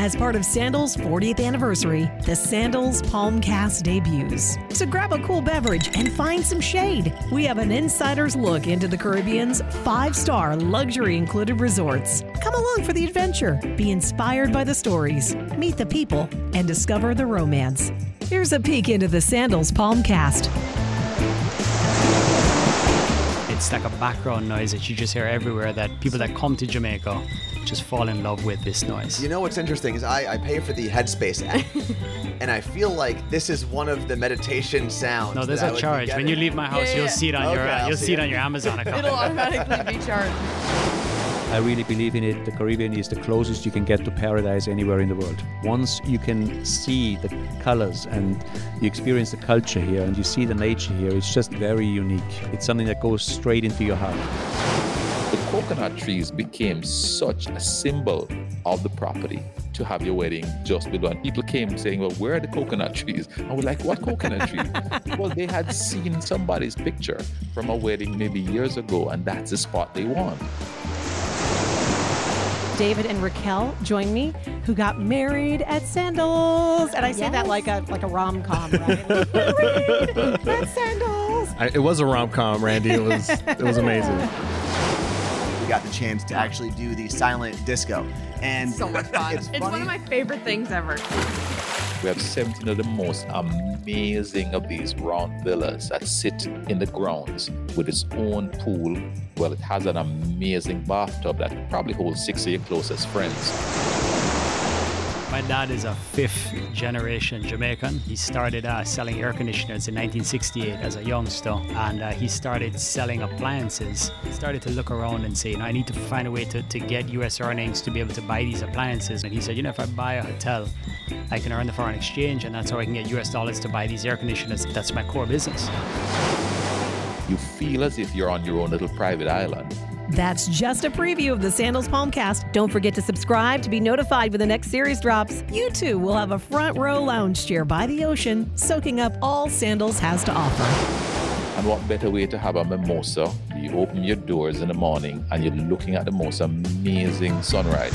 As part of Sandals' 40th anniversary, the Sandals Palmcast debuts. So grab a cool beverage and find some shade. We have an insider's look into the Caribbean's five star luxury included resorts. Come along for the adventure, be inspired by the stories, meet the people, and discover the romance. Here's a peek into the Sandals Palmcast. It's like a background noise that you just hear everywhere that people that come to Jamaica just fall in love with this noise. You know what's interesting is I, I pay for the Headspace app, and I feel like this is one of the meditation sounds. No, there's that I a charge. When you leave my house, Yeah, you'll see it on your Okay, uh, I'll you'll see see it it. on your Amazon account. It'll automatically be charged. I really believe in it. The Caribbean is the closest you can get to paradise anywhere in the world. Once you can see the colors and you experience the culture here and you see the nature here, it's just very unique. It's something that goes straight into your heart. The coconut trees became such a symbol of the property to have your wedding just below. And people came saying, Well, where are the coconut trees? And we're like, What coconut trees? well, they had seen somebody's picture from a wedding maybe years ago, and that's the spot they want. David and Raquel join me, who got married at Sandals, and I say that like a like a rom com, right? married at Sandals. I, it was a rom com, Randy. It was it was amazing. We got the chance to actually do the silent disco, and So much fun. It's, It's, one of my favorite things ever. We have 17 of the most amazing of these round villas that sit in the grounds with its own pool. Well, it has an amazing bathtub that probably holds six of your closest friends. My dad is a fifth generation Jamaican. He started uh, selling air conditioners in 1968 as a youngster, and uh, he started selling appliances. He started to look around and say, you know, I need to find a way to, to get US earnings to be able to buy these appliances. And he said, you know, if I buy a hotel, I can earn the foreign exchange, and that's how I can get US dollars to buy these air conditioners. That's my core business. You feel as if you're on your own little private island. That's just a preview of the Sandals Palmcast. Don't forget to subscribe to be notified when the next series drops. You too will have a front row lounge chair by the ocean, soaking up all Sandals has to offer. And what better way to have a mimosa? You open your doors in the morning and you're looking at the most amazing sunrise.